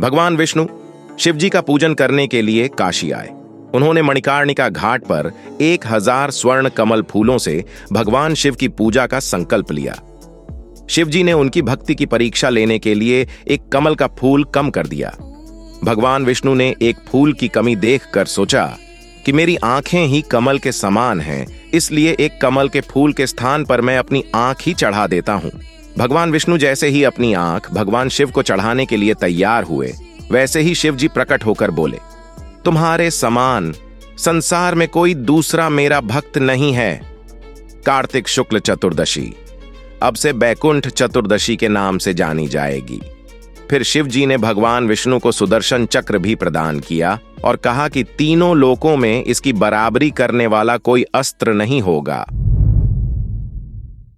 भगवान विष्णु शिवजी का पूजन करने के लिए काशी आए। उन्होंने मणिकार्णिका घाट पर एक हज़ार स्वर्ण कमल फूलों से भगवान शिव की पूजा का संकल्प लिया। शिवजी ने उनकी भक्ति की परीक्षा लेने के लिए एक कमल का फूल कम कर दिया। भगवान विष्णु ने एक फूल की कमी देखकर सोचा कि मेरी आँखें ही कमल के समान हैं, इसलिए एक कमल के फूल के स्थान पर मैं अपनी आँख ही चढ़ा देता हूँ। भगवान विष्णु जैसे ही अपनी आँख भगवान शिव को चढ़ाने के लिए तैयार हुए, वैसे ही शिव जी प्रकट होकर बोले, तुम्हारे समान संसार में कोई दूसरा मेरा भक्त नहीं है। कार्तिक शुक्ल चतुर्दशी। अब से बैकुंठ चतुर्दशी के नाम से जानी जाएगी। फिर शिव जी ने भगवान विष्णु को सुदर्शन चक्र भी प्रदान किया और कहा कि तीनों लोकों में इसकी बराबरी करने वाला कोई अस्त्र नहीं होगा।